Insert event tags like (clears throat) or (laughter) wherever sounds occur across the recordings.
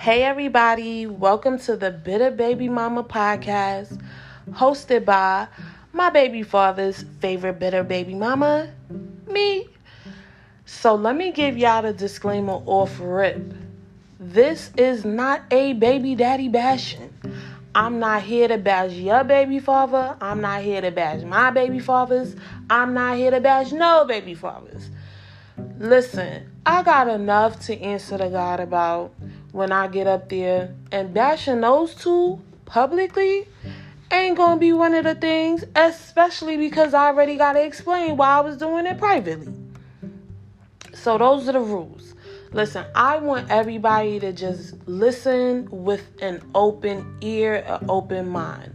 Hey, everybody, welcome to the Bitter Baby Mama podcast, hosted by my baby father's favorite bitter baby mama, me. So, let me give y'all the disclaimer off rip. This is not a baby daddy bashing. I'm not here to bash your baby father. I'm not here to bash my baby fathers. I'm not here to bash no baby fathers. Listen, I got enough to answer to God about when I get up there, and bashing those two publicly ain't gonna be one of the things, especially because I already gotta explain why I was doing it privately. So, those are the rules. Listen, I want everybody to just listen with an open ear, an open mind.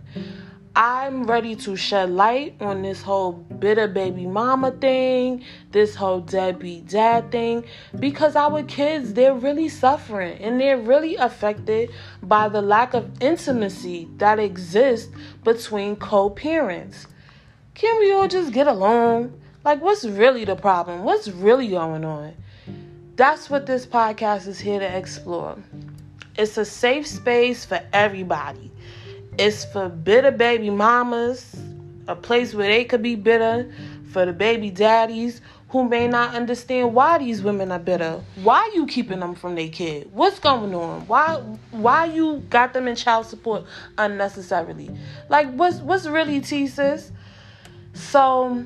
I'm ready to shed light on this whole bitter baby mama thing, this whole deadbeat dad thing, because our kids, they're really suffering and they're really affected by the lack of intimacy that exists between co parents. Can we all just get along? Like, what's really the problem? What's really going on? That's what this podcast is here to explore. It's a safe space for everybody it's for bitter baby mamas, a place where they could be bitter, for the baby daddies who may not understand why these women are bitter. Why you keeping them from their kid? What's going on? Why why you got them in child support unnecessarily? Like what's what's really T? So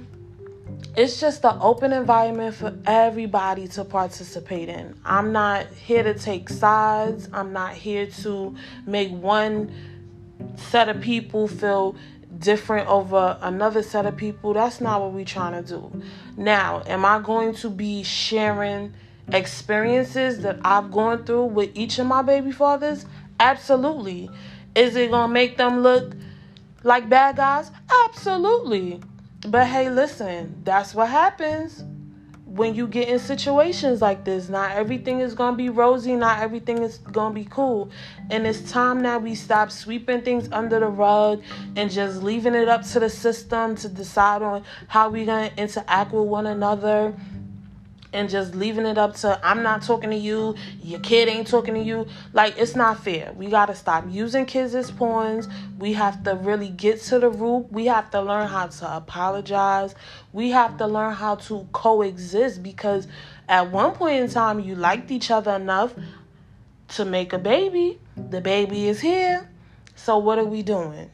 it's just an open environment for everybody to participate in. I'm not here to take sides. I'm not here to make one set of people feel different over another set of people. That's not what we're trying to do. Now, am I going to be sharing experiences that I've gone through with each of my baby fathers? Absolutely. Is it going to make them look like bad guys? Absolutely. But hey, listen, that's what happens when you get in situations like this, not everything is going to be rosy, not everything is going to be cool. And it's time that we stop sweeping things under the rug and just leaving it up to the system to decide on how we're going to interact with one another and just leaving it up to I'm not talking to you, your kid ain't talking to you. Like it's not fair. We got to stop using kids as pawns. We have to really get to the root. We have to learn how to apologize. We have to learn how to coexist because at one point in time you liked each other enough to make a baby. The baby is here. So what are we doing?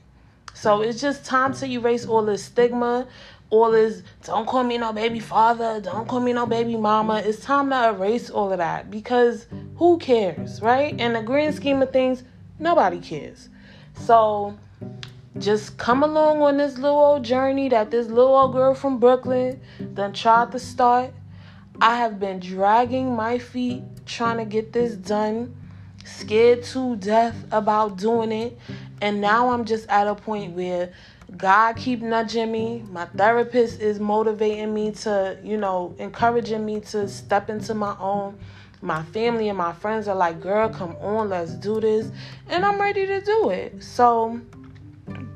So it's just time to erase all this stigma all this don't call me no baby father, don't call me no baby mama. It's time to erase all of that because who cares, right? In the grand scheme of things, nobody cares. So just come along on this little old journey that this little old girl from Brooklyn done tried to start. I have been dragging my feet trying to get this done, scared to death about doing it. And now I'm just at a point where God keep nudging me. My therapist is motivating me to, you know, encouraging me to step into my own. My family and my friends are like, "Girl, come on, let's do this." And I'm ready to do it. So,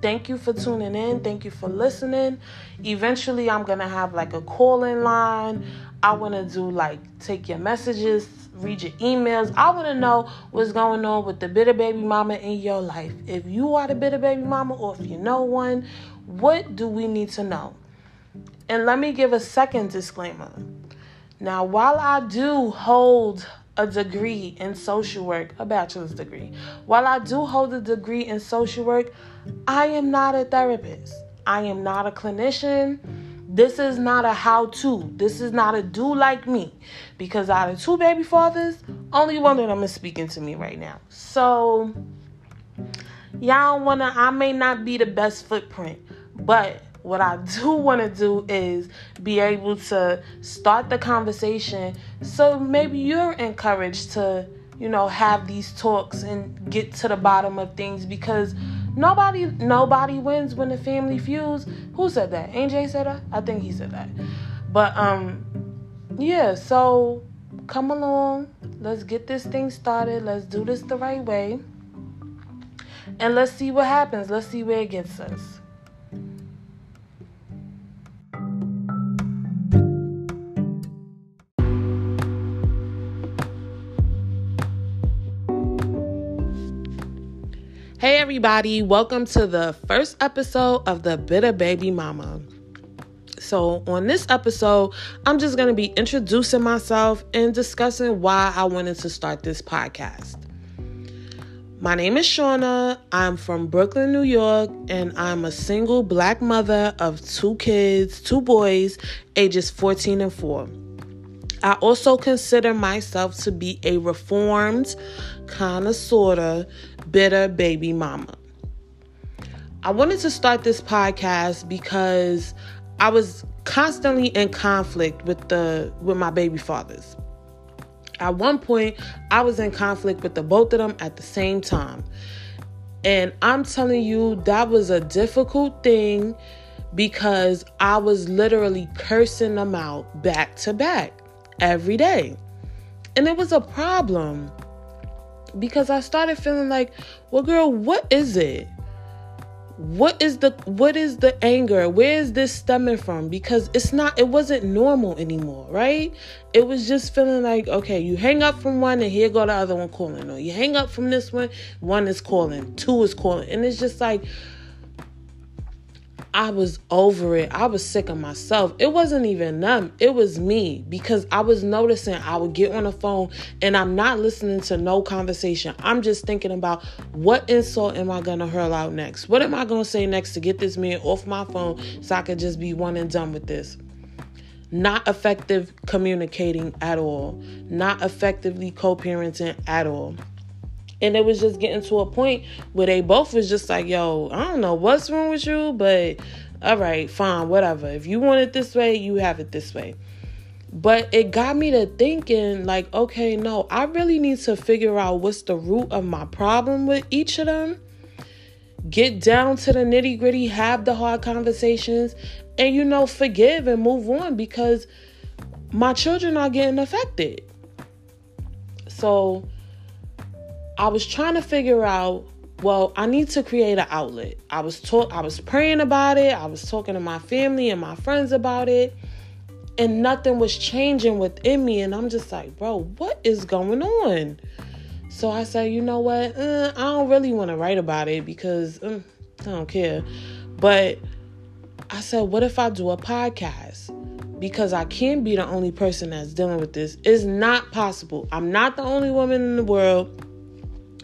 thank you for tuning in. Thank you for listening. Eventually, I'm going to have like a call-in line. I want to do like take your messages, read your emails. I want to know what's going on with the bitter baby mama in your life. If you are the bitter baby mama or if you know one, what do we need to know? And let me give a second disclaimer. Now, while I do hold a degree in social work, a bachelor's degree, while I do hold a degree in social work, I am not a therapist. I am not a clinician. This is not a how to. This is not a do like me. Because out of two baby fathers, only one of them is speaking to me right now. So, y'all wanna, I may not be the best footprint, but what I (laughs) do want to do is be able to start the conversation so maybe you're encouraged to, you know, have these talks and get to the bottom of things because Nobody nobody wins when the family feuds. Who said that? AJ said that? I think he said that. But um yeah, so come along. Let's get this thing started. Let's do this the right way. And let's see what happens. Let's see where it gets us. Hey, everybody, welcome to the first episode of the Bitter Baby Mama. So, on this episode, I'm just going to be introducing myself and discussing why I wanted to start this podcast. My name is Shawna. I'm from Brooklyn, New York, and I'm a single black mother of two kids, two boys, ages 14 and 4. I also consider myself to be a reformed, kind of, sort of bitter baby mama. I wanted to start this podcast because I was constantly in conflict with the with my baby fathers. At one point, I was in conflict with the both of them at the same time. And I'm telling you, that was a difficult thing because I was literally cursing them out back to back every day. And it was a problem because I started feeling like, well, girl, what is it? What is the what is the anger? Where is this stemming from? Because it's not it wasn't normal anymore, right? It was just feeling like, okay, you hang up from one and here go the other one calling. Or you hang up from this one, one is calling, two is calling. And it's just like I was over it. I was sick of myself. It wasn't even them, it was me because I was noticing I would get on the phone and I'm not listening to no conversation. I'm just thinking about what insult am I going to hurl out next? What am I going to say next to get this man off my phone so I could just be one and done with this? Not effective communicating at all, not effectively co parenting at all. And it was just getting to a point where they both was just like, yo, I don't know what's wrong with you, but all right, fine, whatever. If you want it this way, you have it this way. But it got me to thinking, like, okay, no, I really need to figure out what's the root of my problem with each of them. Get down to the nitty gritty, have the hard conversations, and, you know, forgive and move on because my children are getting affected. So, I was trying to figure out well, I need to create an outlet. I was talk I was praying about it. I was talking to my family and my friends about it. And nothing was changing within me and I'm just like, "Bro, what is going on?" So I said, "You know what? Uh, I don't really want to write about it because uh, I don't care." But I said, "What if I do a podcast?" Because I can't be the only person that's dealing with this. It's not possible. I'm not the only woman in the world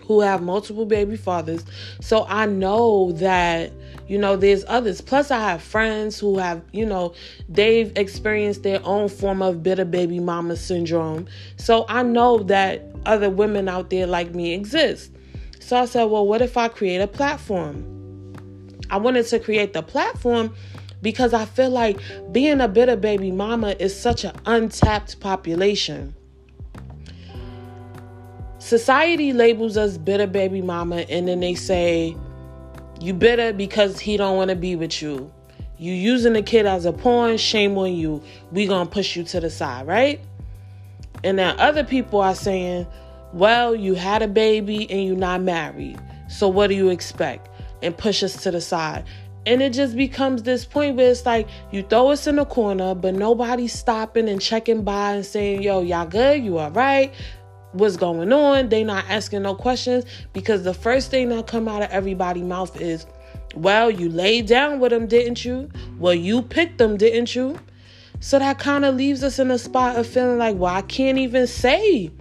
who have multiple baby fathers. So I know that, you know, there's others. Plus, I have friends who have, you know, they've experienced their own form of bitter baby mama syndrome. So I know that other women out there like me exist. So I said, well, what if I create a platform? I wanted to create the platform because I feel like being a bitter baby mama is such an untapped population. Society labels us bitter baby mama and then they say you bitter because he don't want to be with you. You using the kid as a pawn, shame on you. We gonna push you to the side, right? And now other people are saying, well, you had a baby and you're not married. So what do you expect? And push us to the side. And it just becomes this point where it's like you throw us in the corner, but nobody's stopping and checking by and saying, yo, y'all good? You all right? What's going on. They not asking no questions because the first thing that come out of everybody's mouth is, "Well, you laid down with them, didn't you? Well, you picked them, didn't you?" So that kind of leaves us in a spot of feeling like, "Well, I can't even say."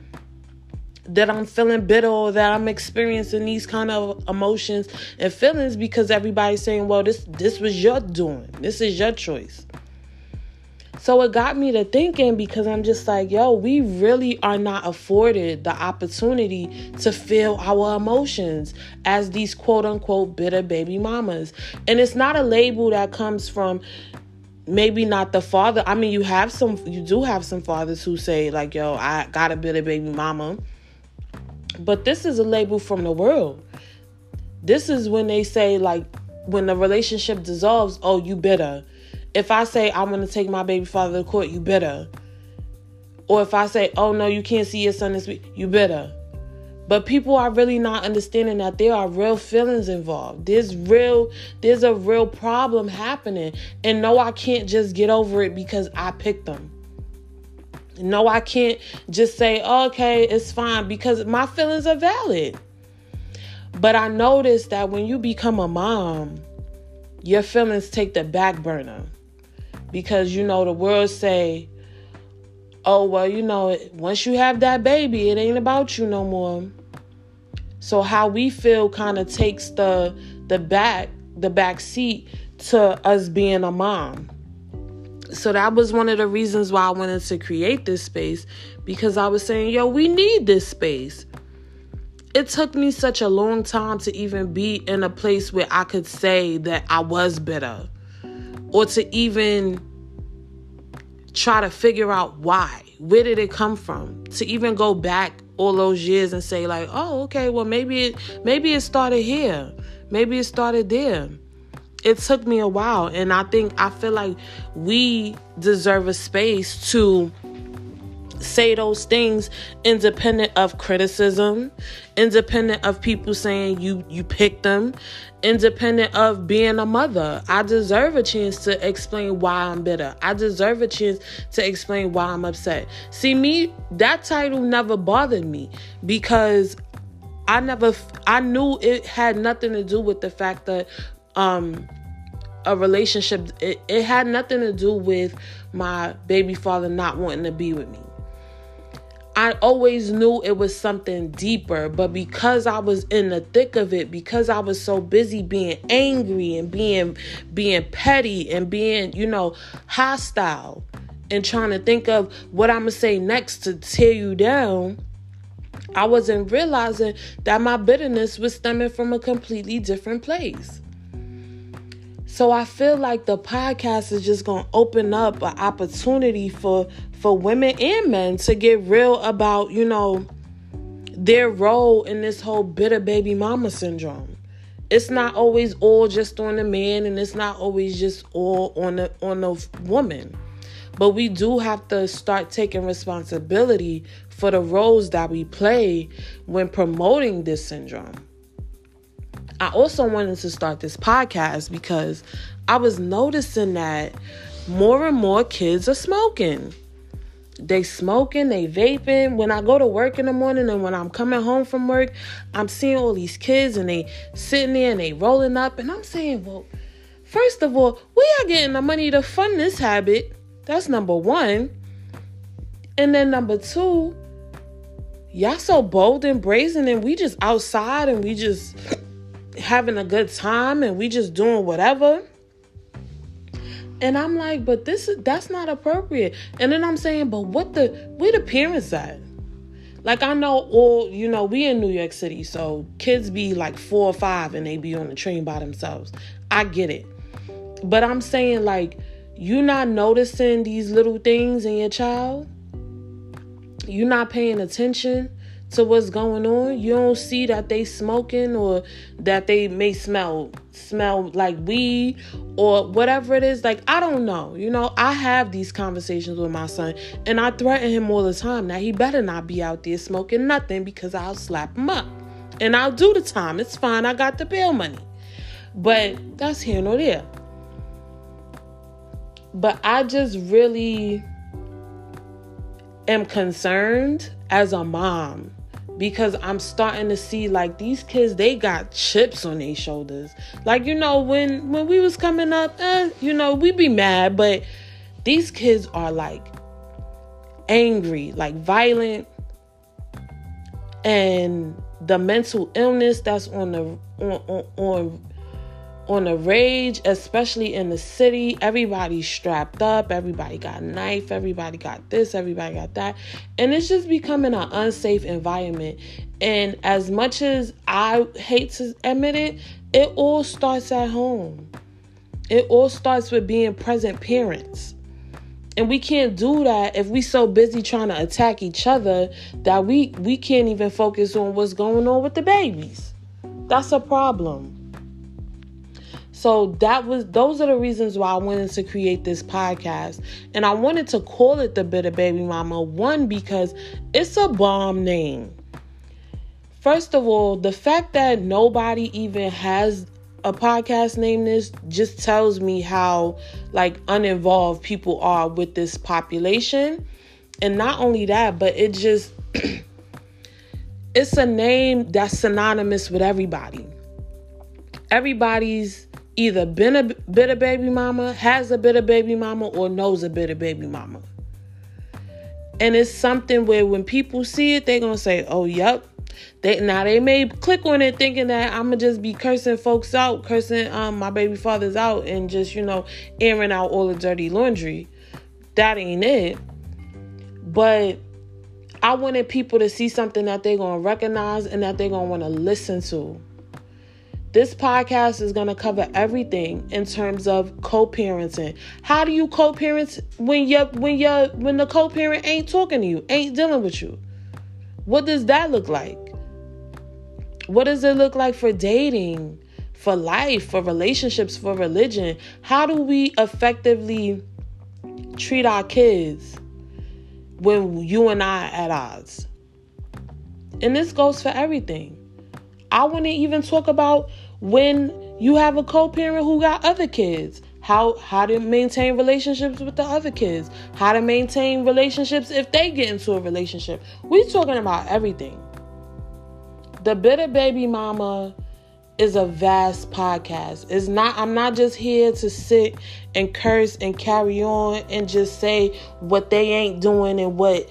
that I'm feeling bitter or that I'm experiencing these kind of emotions and feelings because everybody's saying, well, this this was your doing. This is your choice. So it got me to thinking because I'm just like, yo, we really are not afforded the opportunity to feel our emotions as these quote unquote bitter baby mamas. And it's not a label that comes from maybe not the father. I mean, you have some, you do have some fathers who say, like, yo, I got a bitter baby mama. But this is a label from the world. This is when they say, like, when the relationship dissolves, oh, you bitter if I say I'm going to take my baby father to court, you better. Or if I say, oh no, you can't see your son this week, you better. But people are really not understanding that there are real feelings involved. There's real, there's a real problem happening. And no, I can't just get over it because I picked them. No, I can't just say, okay, it's fine because my feelings are valid. But I noticed that when you become a mom, your feelings take the back burner. Because you know the world say, "Oh, well, you know, once you have that baby, it ain't about you no more." So how we feel kind of takes the the back the back seat to us being a mom. So that was one of the reasons why I wanted to create this space because I was saying, yo, we need this space. It took me such a long time to even be in a place where I could say that I was bitter or to even try to figure out why. Where did it come from? To even go back all those years and say like, "Oh, okay, well maybe it maybe it started here. Maybe it started there." It took me a while and I think I feel like we deserve a space to say those things independent of criticism independent of people saying you you picked them independent of being a mother. I deserve a chance to explain why i'm bitter. I deserve a chance to explain why i'm upset. See me that title never bothered me because i never i knew it had nothing to do with the fact that um a relationship it, it had nothing to do with my baby father not wanting to be with me I always knew it was something deeper, but because I was in the thick of it, because I was so busy being angry and being being petty and being, you know, hostile and trying to think of what I'm going to say next to tear you down, I wasn't realizing that my bitterness was stemming from a completely different place. So I feel like the podcast is just going to open up an opportunity for for women and men to get real about, you know, their role in this whole bitter baby mama syndrome. It's not always all just on the man and it's not always just all on the on the woman. But we do have to start taking responsibility for the roles that we play when promoting this syndrome. I also wanted to start this podcast because I was noticing that more and more kids are smoking they smoking, they vaping. When I go to work in the morning and when I'm coming home from work, I'm seeing all these kids and they sitting there and they rolling up. And I'm saying, well, first of all, we are getting the money to fund this habit. That's number one. And then number two, y'all so bold and brazen and we just outside and we just having a good time and we just doing whatever. And I'm like, but this is that's not appropriate. And then I'm saying, but what the where the parents at? Like I know all you know, we in New York City, so kids be like four or five and they be on the train by themselves. I get it. But I'm saying like you not noticing these little things in your child? You not paying attention? To what's going on. You don't see that they smoking or that they may smell smell like weed or whatever it is. Like I don't know. You know, I have these conversations with my son and I threaten him all the time. Now he better not be out there smoking nothing because I'll slap him up. And I'll do the time. It's fine. I got the bail money. But that's here nor there. But I just really am concerned as a mom because I'm starting to see like these kids they got chips on their shoulders. Like you know when when we was coming up, eh, you know we be mad, but these kids are like angry, like violent, and the mental illness that's on the on on, on on a rage, especially in the city. Everybody's strapped up, everybody got knife, everybody got this, everybody got that. And it's just becoming an unsafe environment. And as much as I hate to admit it, it all starts at home. It all starts with being present parents. And we can't do that if we so busy trying to attack each other that we we can't even focus on what's going on with the babies. That's a problem. So that was those are the reasons why I wanted to create this podcast. And I wanted to call it the Bitter Baby Mama one because it's a bomb name. First of all, the fact that nobody even has a podcast named this just tells me how like uninvolved people are with this population. And not only that, but it just (clears throat) it's a name that's synonymous with everybody. Everybody's either been a bitter baby mama, has a bitter baby mama, or knows a bitter baby mama. And it's something where when people see it, they're gonna say, "Oh, yep." They now they may click on it thinking that I'm gonna just be cursing folks out, cursing um my baby fathers out, and just you know airing out all the dirty laundry. That ain't it. But I wanted people to see something that they're gonna recognize and that they're gonna want to listen to. This podcast is going to cover everything in terms of co-parenting. How do you co-parent when you when you when the co-parent ain't talking to you, ain't dealing with you? What does that look like? What does it look like for dating, for life, for relationships, for religion? How do we effectively treat our kids when you and I are at odds? And this goes for everything. I want to even talk about when you have a co-parent who got other kids. How how to maintain relationships with the other kids. How to maintain relationships if they get into a relationship. We talking about everything. The bitter baby mama is a vast podcast. It's not i'm not just here to sit and curse and carry on and just say what they ain't doing and what.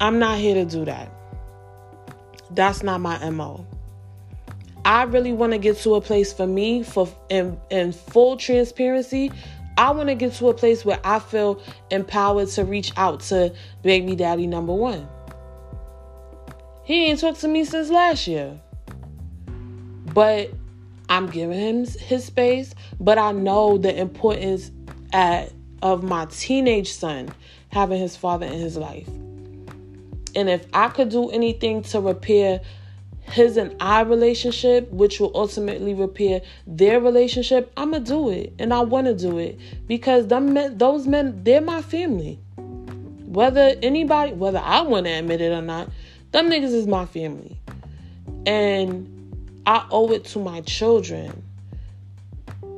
I'm not here to do that that's not my mo I really want to get to a place for me for in, in full transparency. I want to get to a place where I feel empowered to reach out to baby daddy number one. He ain't talked to me since last year. But I'm giving him his space, but I know the importance at, of my teenage son having his father in his life. And if I could do anything to repair his and I relationship, which will ultimately repair their relationship, I'm gonna do it, and I want to do it. Because them men, those men, they're my family. Whether anybody, whether I want to admit it or not, them niggas is my family, and I owe it to my children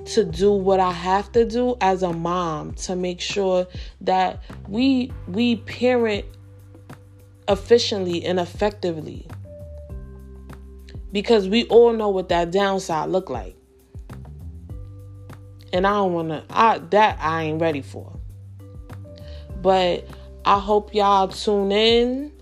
to do what I have to do as a mom to make sure that we we parent efficiently and effectively because we all know what that downside look like. And I don't want to I that I ain't ready for. But I hope y'all tune in.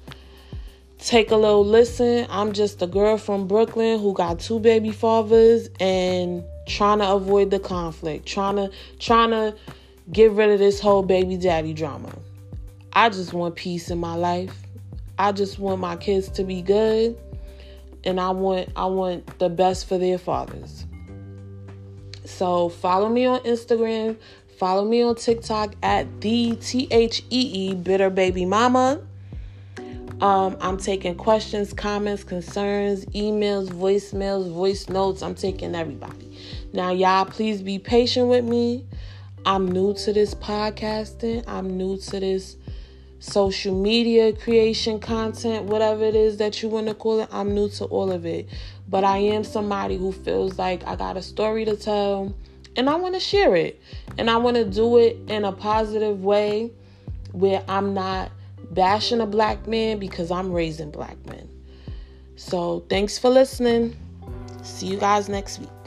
Take a little listen. I'm just a girl from Brooklyn who got two baby fathers and trying to avoid the conflict, trying to trying to get rid of this whole baby daddy drama. I just want peace in my life. I just want my kids to be good and I want I want the best for their fathers. So follow me on Instagram, follow me on TikTok at the T H E E Bitter Baby Mama. Um, I'm taking questions, comments, concerns, emails, voicemails, voice notes. I'm taking everybody. Now, y'all, please be patient with me. I'm new to this podcasting. I'm new to this social media creation, content, whatever it is that you want to call it. I'm new to all of it. But I am somebody who feels like I got a story to tell and I want to share it. And I want to do it in a positive way where I'm not bashing a black man because I'm raising black men. So thanks for listening. See you guys next week.